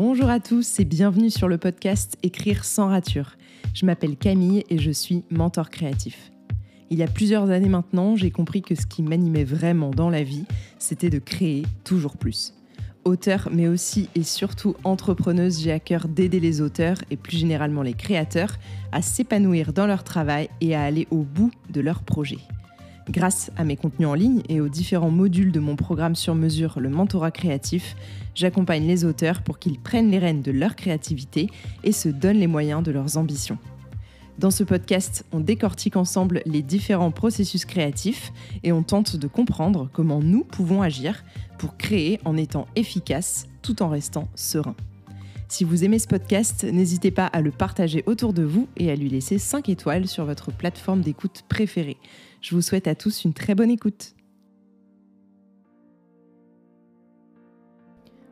Bonjour à tous et bienvenue sur le podcast Écrire sans rature. Je m'appelle Camille et je suis mentor créatif. Il y a plusieurs années maintenant, j'ai compris que ce qui m'animait vraiment dans la vie, c'était de créer toujours plus. Auteur, mais aussi et surtout entrepreneuse, j'ai à cœur d'aider les auteurs et plus généralement les créateurs à s'épanouir dans leur travail et à aller au bout de leurs projets. Grâce à mes contenus en ligne et aux différents modules de mon programme sur mesure, le mentorat créatif, j'accompagne les auteurs pour qu'ils prennent les rênes de leur créativité et se donnent les moyens de leurs ambitions. Dans ce podcast, on décortique ensemble les différents processus créatifs et on tente de comprendre comment nous pouvons agir pour créer en étant efficace tout en restant serein. Si vous aimez ce podcast, n'hésitez pas à le partager autour de vous et à lui laisser 5 étoiles sur votre plateforme d'écoute préférée. Je vous souhaite à tous une très bonne écoute.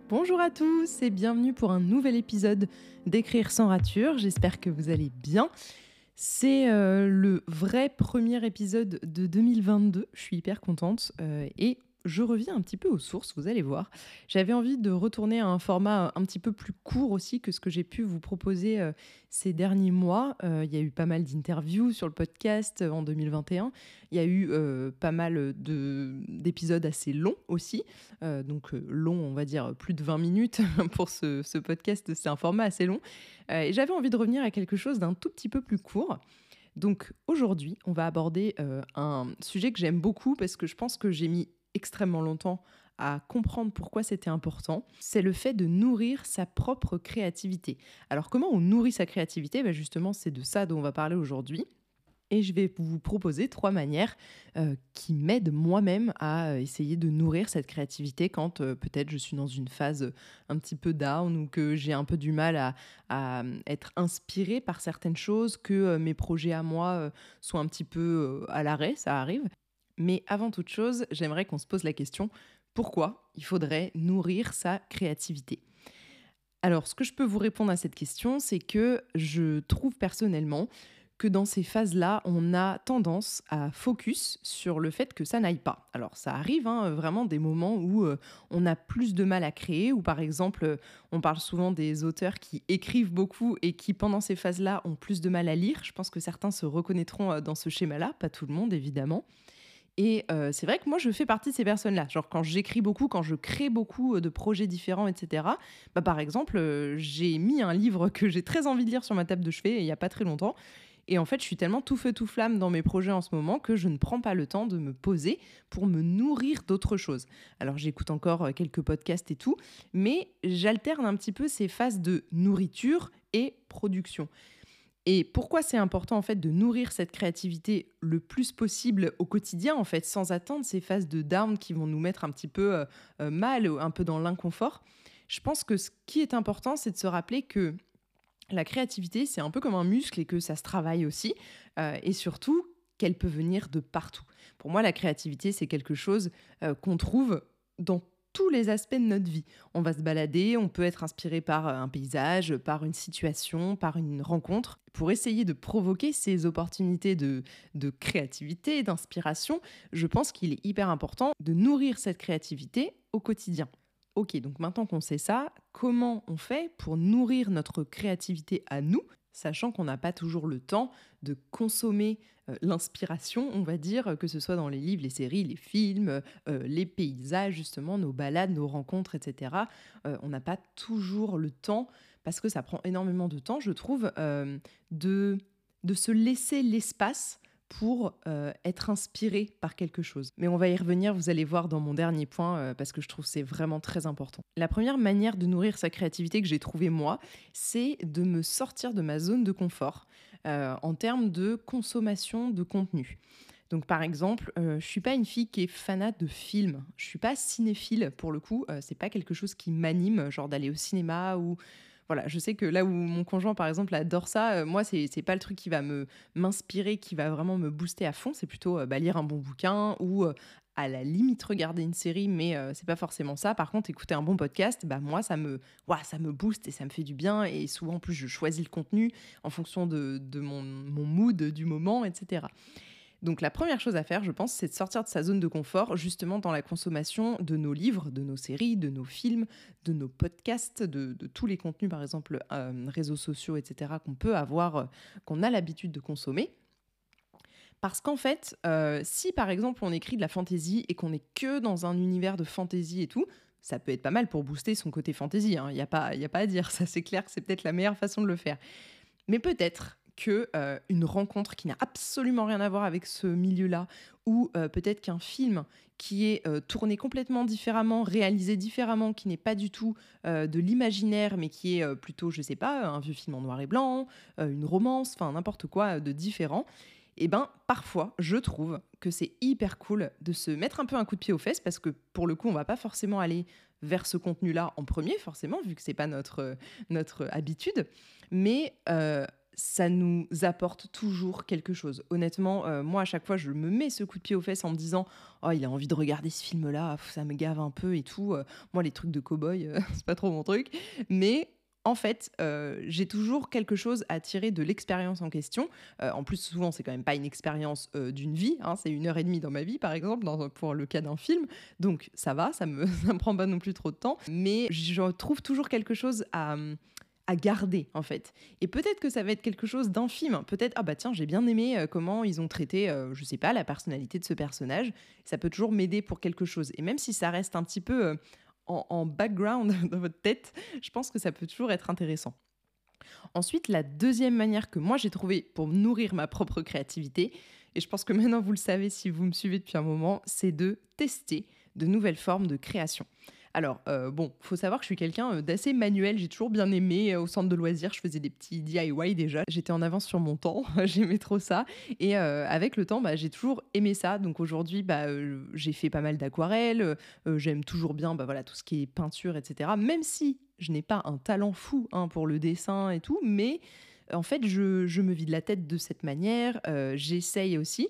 Bonjour à tous et bienvenue pour un nouvel épisode d'Écrire sans rature. J'espère que vous allez bien. C'est euh, le vrai premier épisode de 2022. Je suis hyper contente euh, et je reviens un petit peu aux sources, vous allez voir. J'avais envie de retourner à un format un petit peu plus court aussi que ce que j'ai pu vous proposer euh, ces derniers mois. Euh, il y a eu pas mal d'interviews sur le podcast euh, en 2021. Il y a eu pas mal d'épisodes assez longs aussi. donc long, on va dire plus de 20 minutes pour ce, ce podcast. C'est un format assez long. et j'avais envie de revenir à quelque chose d'un tout petit peu plus court. Donc aujourd'hui, on va aborder un sujet que j'aime beaucoup parce que je pense que j'ai mis extrêmement longtemps à comprendre pourquoi c'était important, c'est le fait de nourrir sa propre créativité. Alors comment on nourrit sa créativité? Ben Justement, c'est de ça dont on va parler aujourd'hui. Et je vais vous proposer trois manières euh, qui m'aident moi-même à euh, essayer de nourrir cette créativité quand euh, peut-être je suis dans une phase un petit peu down ou que j'ai un peu du mal à, être inspirée par certaines choses, que mes projets à moi soient un petit peu à l'arrêt, ça arrive. Mais avant toute chose, j'aimerais qu'on se pose la question pourquoi il faudrait nourrir sa créativité? Alors, ce que je peux vous répondre à cette question, c'est que je trouve personnellement que dans ces phases-là, on a tendance à focus sur le fait que ça n'aille pas. Alors ça arrive hein, vraiment des moments où euh, on a plus de mal à créer, ou par exemple, on parle souvent des auteurs qui écrivent beaucoup et qui pendant ces phases-là ont plus de mal à lire. Je pense que certains se reconnaîtront euh, dans ce schéma-là, pas tout le monde évidemment. Et euh, c'est vrai que moi, je fais partie de ces personnes-là. Genre, quand j'écris beaucoup, quand je crée beaucoup euh, de projets différents, etc., bah, par exemple, euh, j'ai mis un livre que j'ai très envie de lire sur ma table de chevet il n'y a pas très longtemps. Et en fait, je suis tellement tout feu, tout flamme dans mes projets en ce moment que je ne prends pas le temps de me poser pour me nourrir d'autres choses. Alors, j'écoute encore quelques podcasts et tout, mais j'alterne un petit peu ces phases de nourriture et production. Et pourquoi c'est important en fait de nourrir cette créativité le plus possible au quotidien en fait, sans attendre ces phases de down qui vont nous mettre un petit peu euh, euh, mal, un peu dans l'inconfort? Je pense que ce qui est important, c'est de se rappeler que la créativité, c'est un peu comme un muscle et que ça se travaille aussi, euh, et surtout qu'elle peut venir de partout. Pour moi, la créativité, c'est quelque chose qu'on trouve dans les aspects de notre vie. On va se balader, on peut être inspiré par euh, un paysage, par une situation, par une rencontre. Pour essayer de provoquer ces opportunités de, de créativité, d'inspiration, je pense qu'il est hyper important de nourrir cette créativité au quotidien. Ok, donc maintenant qu'on sait ça, comment on fait pour nourrir notre créativité à nous sachant qu'on n'a pas toujours le temps de consommer euh, l'inspiration, on va dire, que ce soit dans les livres, les séries, les films, euh, les paysages, justement, nos balades, nos rencontres, etc. Euh, on n'a pas toujours le temps, parce que ça prend énormément de temps, je trouve, de, de se laisser l'espace pour euh, être inspiré par quelque chose. Mais on va y revenir, vous allez voir dans mon dernier point, euh, parce que je trouve c'est vraiment très important. La première manière de nourrir sa créativité que j'ai trouvée moi, c'est de me sortir de ma zone de confort euh, en termes de consommation de contenu. Donc par exemple, je suis pas une fille qui est fanat de films. Je suis pas cinéphile pour le coup. c'est pas quelque chose qui m'anime, genre d'aller au cinéma ou voilà, je sais que là où mon conjoint, par exemple, adore ça, euh, moi, c'est n'est pas le truc qui va me m'inspirer, qui va vraiment me booster à fond. C'est plutôt euh, bah, lire un bon bouquin ou euh, à la limite regarder une série, mais c'est pas forcément ça. Par contre, écouter un bon podcast, bah moi ça me, ça me booste et ça me fait du bien. Et souvent, en plus, je choisis le contenu en fonction de, mon, mon, mood du moment, etc. Donc la première chose à faire, je pense, c'est de sortir de sa zone de confort, justement dans la consommation de nos livres, de nos séries, de nos films, de nos podcasts, de, tous les contenus, par exemple, euh, réseaux sociaux, etc., qu'on peut avoir, euh, qu'on a l'habitude de consommer. Parce qu'en fait, euh, si par exemple on écrit de la fantaisie et qu'on n'est que dans un univers de fantaisie et tout, ça peut être pas mal pour booster son côté fantaisie. Il hein. n'y a, pas, a pas à dire, ça c'est clair que c'est peut-être la meilleure façon de le faire. Mais peut-être que euh, une rencontre qui n'a absolument rien à voir avec ce milieu-là, ou euh, peut-être qu'un film qui est tourné complètement différemment, réalisé différemment, qui n'est pas du tout de l'imaginaire, mais qui est plutôt, je sais pas, un vieux film en noir et blanc, une romance, enfin n'importe quoi de différent, eh ben parfois je trouve que c'est hyper cool de se mettre un peu un coup de pied aux fesses parce que pour le coup on va pas forcément aller vers ce contenu-là en premier forcément vu que c'est pas notre notre habitude, mais euh, ça nous apporte toujours quelque chose. Honnêtement, euh, moi, à chaque fois, je me mets ce coup de pied aux fesses en me disant Oh, il a envie de regarder ce film-là, ça me gave un peu et tout. Euh, moi, les trucs de cow-boy, c'est pas trop mon truc. Mais en fait, euh, j'ai toujours quelque chose à tirer de l'expérience en question. Euh, en plus, souvent, c'est quand même pas une expérience euh, d'une vie. Hein, c'est une heure et demie dans ma vie, par exemple, pour le cas d'un film. Donc, ça va, ça me, me prend pas non plus trop de temps. Mais je trouve toujours quelque chose à garder en fait. Et peut-être que ça va être quelque chose d'infime. Peut-être ah bah tiens j'ai bien aimé comment ils ont traité je sais pas la personnalité de ce personnage. Ça peut toujours m'aider pour quelque chose. Et même si ça reste un petit peu en, background dans votre tête, je pense que ça peut toujours être intéressant. Ensuite, la deuxième manière que moi j'ai trouvée pour nourrir ma propre créativité, et je pense que maintenant vous le savez si vous me suivez depuis un moment, c'est de tester de nouvelles formes de création. Alors, euh, bon, faut savoir que je suis quelqu'un euh, d'assez manuel. J'ai toujours bien aimé. Euh, au centre de loisirs, je faisais des petits DIY déjà. J'étais en avance sur mon temps. J'aimais trop ça. Et avec le temps, bah, j'ai toujours aimé ça. Donc aujourd'hui, bah, j'ai fait pas mal d'aquarelles. J'aime toujours bien bah, voilà, tout ce qui est peinture, etc. Même si je n'ai pas un talent fou hein, pour le dessin et tout, mais en fait, je, je, me vide la tête de cette manière. J'essaye aussi.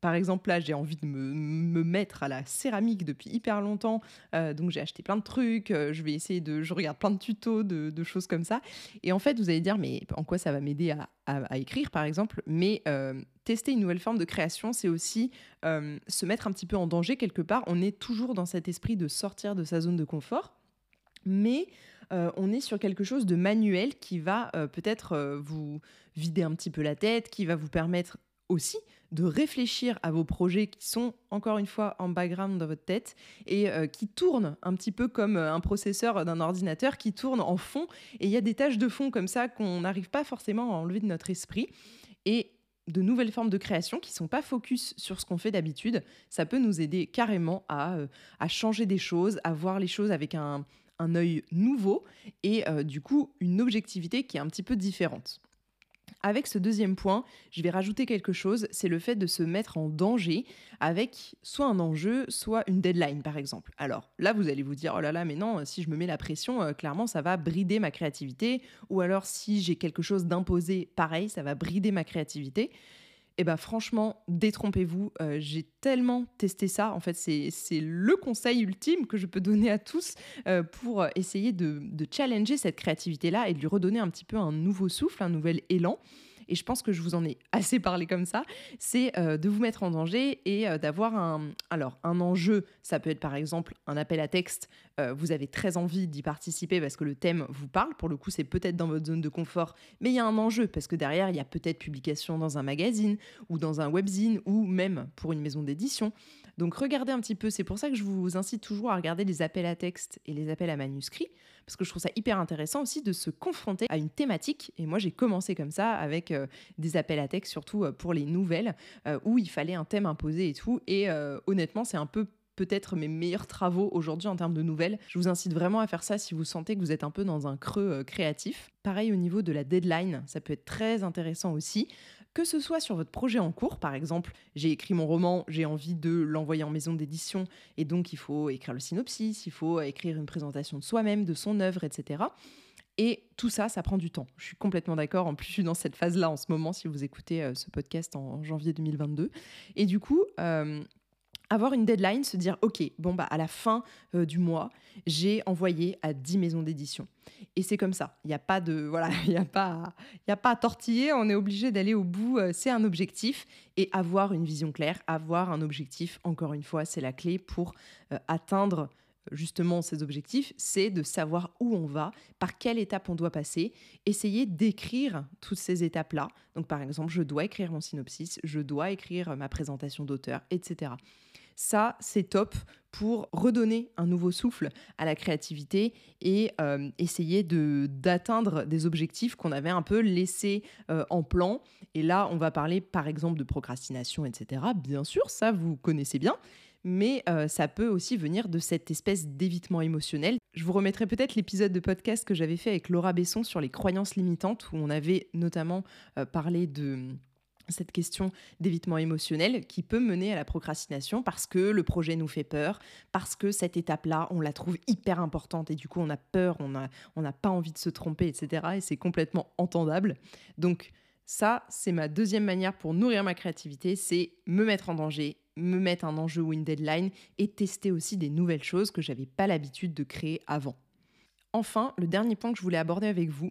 Par exemple, là, j'ai envie de me, mettre à la céramique depuis hyper longtemps. Euh, donc, j'ai acheté plein de trucs. Euh, je vais essayer de. Je regarde plein de tutos, de, choses comme ça. Et en fait, vous allez dire, mais en quoi ça va m'aider à, écrire, par exemple? Mais euh, tester une nouvelle forme de création, c'est aussi se mettre un petit peu en danger quelque part. On est toujours dans cet esprit de sortir de sa zone de confort. Mais on est sur quelque chose de manuel qui va peut-être vous vider un petit peu la tête, qui va vous permettre aussi de réfléchir à vos projets qui sont encore une fois en background dans votre tête et euh, qui tournent un petit peu comme euh, un processeur d'un ordinateur qui tourne en fond et il y a des tâches de fond comme ça qu'on n'arrive pas forcément à enlever de notre esprit et de nouvelles formes de création qui sont pas focus sur ce qu'on fait d'habitude, ça peut nous aider carrément à, euh, à, changer des choses, à voir les choses avec un, un œil nouveau et du coup une objectivité qui est un petit peu différente. Avec ce deuxième point, je vais rajouter quelque chose, c'est le fait de se mettre en danger avec soit un enjeu, soit une deadline par exemple. Alors là, vous allez vous dire, oh là là, mais non, si je me mets la pression, euh, clairement, ça va brider ma créativité. Ou alors si j'ai quelque chose d'imposé, pareil, ça va brider ma créativité. Eh ben franchement, détrompez-vous, euh, j'ai tellement testé ça. En fait, c'est le conseil ultime que je peux donner à tous euh, pour essayer de, de challenger cette créativité-là et de lui redonner un petit peu un nouveau souffle, un nouvel élan et je pense que je vous en ai assez parlé comme ça, c'est euh, de vous mettre en danger et euh, d'avoir un, alors, un enjeu. Ça peut être par exemple un appel à texte. Euh, vous avez très envie d'y participer parce que le thème vous parle. Pour le coup, c'est peut-être dans votre zone de confort, mais il y a un enjeu parce que derrière, il y a peut-être publication dans un magazine ou dans un webzine ou même pour une maison d'édition. Donc regardez un petit peu, c'est pour ça que je vous incite toujours à regarder les appels à texte et les appels à manuscrits, parce que je trouve ça hyper intéressant aussi de se confronter à une thématique. Et moi j'ai commencé comme ça avec des appels à texte, surtout euh, pour les nouvelles, euh, où il fallait un thème imposé et tout. Et honnêtement c'est un peu peut-être mes meilleurs travaux aujourd'hui en termes de nouvelles. Je vous incite vraiment à faire ça si vous sentez que vous êtes un peu dans un creux créatif. Pareil au niveau de la deadline, ça peut être très intéressant aussi que ce soit sur votre projet en cours, par exemple, j'ai écrit mon roman, j'ai envie de l'envoyer en maison d'édition, et donc il faut écrire le synopsis, il faut écrire une présentation de soi-même, de son œuvre, etc. Et tout ça, ça prend du temps. Je suis complètement d'accord. En plus, je suis dans cette phase-là en ce moment, si vous écoutez euh, ce podcast en janvier 2022. Et du coup, euh, avoir une deadline, se dire ok, bon bah à la fin euh, du mois, j'ai envoyé à 10 maisons d'édition. Et c'est comme ça. Il n'y a pas de voilà, il y a a pas à tortiller, on est obligé d'aller au bout, c'est un objectif et avoir une vision claire, avoir un objectif encore une fois, c'est la clé pour atteindre justement ces objectifs, c'est de savoir où on va, par quelle étape on doit passer, essayer d'écrire toutes ces étapes-là. Donc par exemple, je dois écrire mon synopsis, je dois écrire ma présentation d'auteur, etc. Ça, c'est top pour redonner un nouveau souffle à la créativité et euh, essayer de d'atteindre des objectifs qu'on avait un peu laissés euh, en plan. Et là, on va parler par exemple de procrastination, etc. Bien sûr, ça, vous connaissez bien mais euh, ça peut aussi venir de cette espèce d'évitement émotionnel. Je vous remettrai peut-être l'épisode de podcast que j'avais fait avec Laura Besson sur les croyances limitantes, où on avait notamment parlé de cette question d'évitement émotionnel qui peut mener à la procrastination parce que le projet nous fait peur, parce que cette étape-là, on la trouve hyper importante et du coup on a peur, on n'a on pas envie de se tromper, etc. Et c'est complètement entendable. Donc ça, c'est ma deuxième manière pour nourrir ma créativité, c'est me mettre en danger, me mettre un enjeu ou une deadline et tester aussi des nouvelles choses que j'avais pas l'habitude de créer avant. Enfin, le dernier point que je voulais aborder avec vous,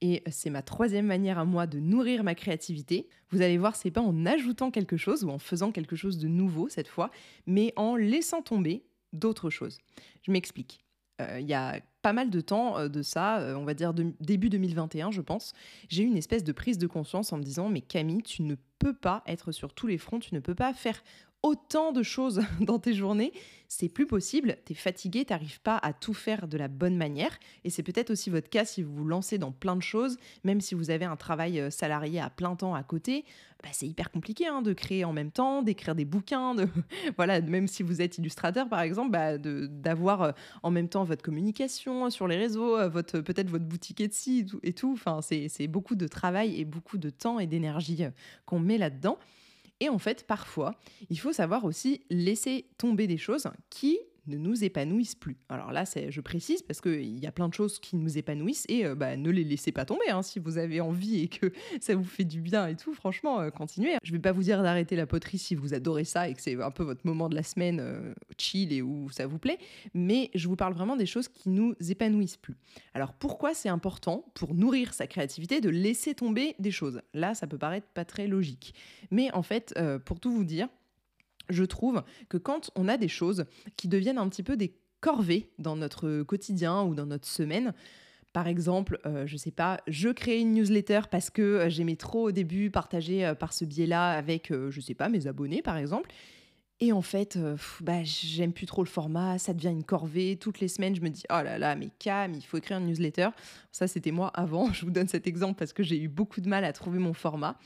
et c'est ma troisième manière à moi de nourrir ma créativité. Vous allez voir, c'est pas en ajoutant quelque chose ou en faisant quelque chose de nouveau cette fois, mais en laissant tomber d'autres choses. Je m'explique. Euh, il y a pas mal de temps euh, de ça, euh, on va dire début 2021, je pense, j'ai eu une espèce de prise de conscience en me disant, mais Camille, tu ne peux pas être sur tous les fronts, tu ne peux pas faire autant de choses dans tes journées, c'est plus possible, tu es fatigué, tu n'arrives pas à tout faire de la bonne manière. Et c'est peut-être aussi votre cas si vous vous lancez dans plein de choses, même si vous avez un travail euh, salarié à plein temps à côté, bah, c'est hyper compliqué hein, de créer en même temps, d'écrire des bouquins, de, voilà, même si vous êtes illustrateur par exemple, bah, d'avoir euh, en même temps votre communication sur les réseaux, euh, votre, peut-être votre boutique Etsy. Et tout. Enfin, c'est beaucoup de travail et beaucoup de temps et d'énergie qu'on met là-dedans. Et en fait, parfois, il faut savoir aussi laisser tomber des choses qui ne nous épanouissent plus. Alors là, je précise parce qu'il y a plein de choses qui nous épanouissent et euh, bah, ne les laissez pas tomber. Hein. si vous avez envie et que ça vous fait du bien et tout, franchement, euh, continuez. Je ne vais pas vous dire d'arrêter la poterie si vous adorez ça et que c'est un peu votre moment de la semaine euh, chill et où ça vous plaît, mais je vous parle vraiment des choses qui nous épanouissent plus. Alors pourquoi c'est important pour nourrir sa créativité de laisser tomber des choses? Là, ça peut paraître pas très logique. Mais en fait, pour tout vous dire, je trouve que quand on a des choses qui deviennent un petit peu des corvées dans notre quotidien ou dans notre semaine, par exemple, euh, je sais pas, je crée une newsletter parce que euh, j'aimais trop au début partager euh, par ce biais-là avec, je sais pas, mes abonnés par exemple. Et en fait, bah, j'aime plus trop le format, ça devient une corvée. Toutes les semaines, je me dis, oh là là, mais Cam, il faut écrire une newsletter. Ça, c'était moi avant. Je vous donne cet exemple parce que j'ai eu beaucoup de mal à trouver mon format.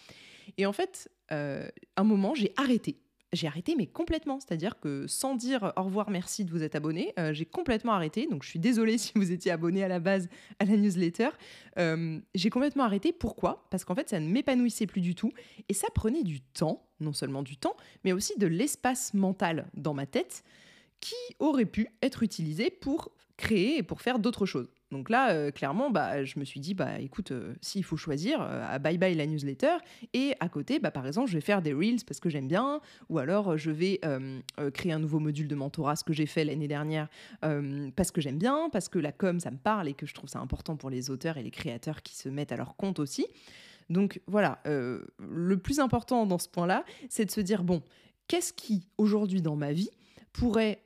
Et en fait, un moment, j'ai arrêté j'ai arrêté, mais complètement. C'est-à-dire que sans dire au revoir, merci de vous être abonné, euh, j'ai complètement arrêté. Donc je suis désolée si vous étiez abonné à la base à la newsletter. Euh, j'ai complètement arrêté. Pourquoi? Parce qu'en fait, ça ne m'épanouissait plus du tout. Et ça prenait du temps, non seulement du temps, mais aussi de l'espace mental dans ma tête qui aurait pu être utilisé pour créer et pour faire d'autres choses. Donc là, euh, clairement, bah, je me suis dit, bah, écoute, euh, s'il faut choisir, euh, bye bye la newsletter, et à côté, bah, par exemple, je vais faire des reels parce que j'aime bien, ou alors je vais créer un nouveau module de mentorat, ce que j'ai fait l'année dernière, parce que j'aime bien, parce que la com, ça me parle et que je trouve ça important pour les auteurs et les créateurs qui se mettent à leur compte aussi. Donc voilà, le plus important dans ce point-là, c'est de se dire, bon, qu'est-ce qui, aujourd'hui dans ma vie, pourrait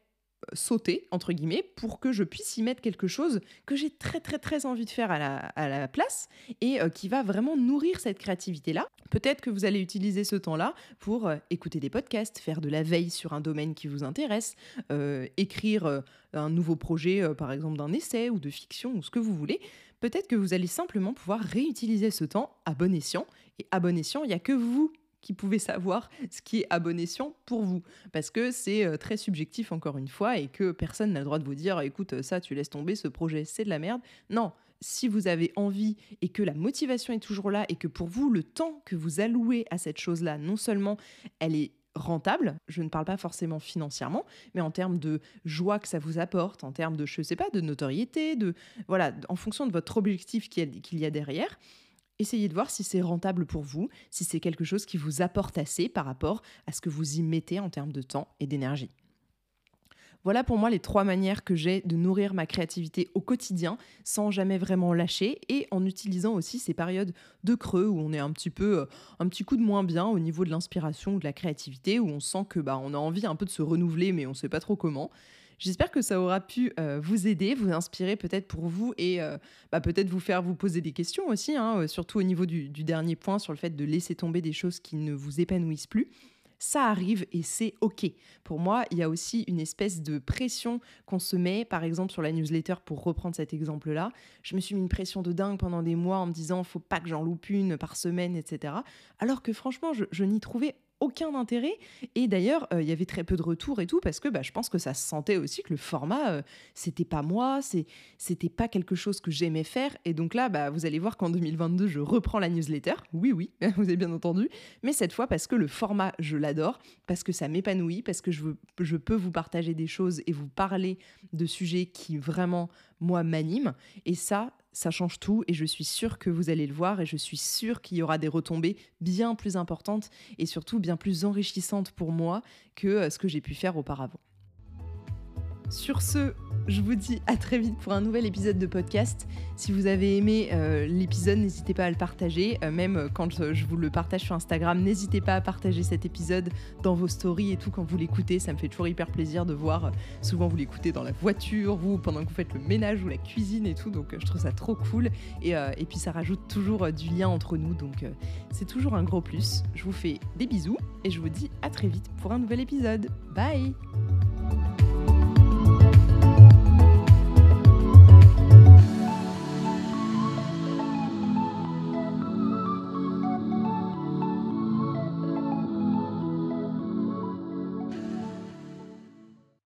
sauter, entre guillemets, pour que je puisse y mettre quelque chose que j'ai très très très envie de faire à la, place et euh, qui va vraiment nourrir cette créativité-là. Peut-être que vous allez utiliser ce temps-là pour euh, écouter des podcasts, faire de la veille sur un domaine qui vous intéresse, euh, écrire un nouveau projet, par exemple d'un essai ou de fiction ou ce que vous voulez. Peut-être que vous allez simplement pouvoir réutiliser ce temps à bon escient. Et à bon escient, il n'y a que vous qui pouvez savoir ce qui est à bon escient pour vous. Parce que c'est euh, très subjectif, encore une fois, et que personne n'a le droit de vous dire écoute, ça, tu laisses tomber, ce projet, c'est de la merde. Non, si vous avez envie et que la motivation est toujours là et que pour vous, le temps que vous allouez à cette chose-là, non seulement elle est rentable, je ne parle pas forcément financièrement, mais en termes de joie que ça vous apporte, en termes de, je sais pas, de notoriété, de voilà, en fonction de votre objectif qu'il y a derrière, essayez de voir si c'est rentable pour vous, si c'est quelque chose qui vous apporte assez par rapport à ce que vous y mettez en termes de temps et d'énergie. Voilà pour moi les trois manières que j'ai de nourrir ma créativité au quotidien sans jamais vraiment lâcher et en utilisant aussi ces périodes de creux où on est un petit peu euh, un petit coup de moins bien au niveau de l'inspiration ou de la créativité où on sent que bah on a envie un peu de se renouveler mais on sait pas trop comment. J'espère que ça aura pu euh, vous aider, vous inspirer peut-être pour vous et euh, bah, peut-être vous faire vous poser des questions aussi, hein, surtout au niveau du, du dernier point sur le fait de laisser tomber des choses qui ne vous épanouissent plus ça arrive et c'est OK. Pour moi, il y a aussi une espèce de pression qu'on se met, par exemple sur la newsletter, pour reprendre cet exemple-là. Je me suis mis une pression de dingue pendant des mois en me disant, faut pas que j'en loupe une par semaine, etc. Alors que franchement, je, je n'y trouvais aucun intérêt. Et d'ailleurs, euh, il y avait très peu de retours et tout, parce que bah, je pense que ça se sentait aussi que le format, euh, c'était pas moi, c'était pas quelque chose que j'aimais faire. Et donc là, bah, vous allez voir qu'en 2022, je reprends la newsletter. Oui, oui, vous avez bien entendu. Mais cette fois, parce que le format, je l'adore, parce que ça m'épanouit, parce que je, veux, je peux vous partager des choses et vous parler de sujets qui vraiment, moi, m'animent. Et ça, ça change tout et je suis sûre que vous allez le voir et je suis sûre qu'il y aura des retombées bien plus importantes et surtout bien plus enrichissantes pour moi que euh, ce que j'ai pu faire auparavant. Sur ce, je vous dis à très vite pour un nouvel épisode de podcast. Si vous avez aimé euh, l'épisode, n'hésitez pas à le partager. Euh, même quand je, vous le partage sur Instagram, n'hésitez pas à partager cet épisode dans vos stories et tout quand vous l'écoutez. Ça me fait toujours hyper plaisir de voir. souvent, vous l'écoutez dans la voiture, vous, pendant que vous faites le ménage ou la cuisine et tout. Donc, je trouve ça trop cool. Euh, et puis, ça rajoute toujours du lien entre nous. Donc, c'est toujours un gros plus. Je vous fais des bisous et je vous dis à très vite pour un nouvel épisode. Bye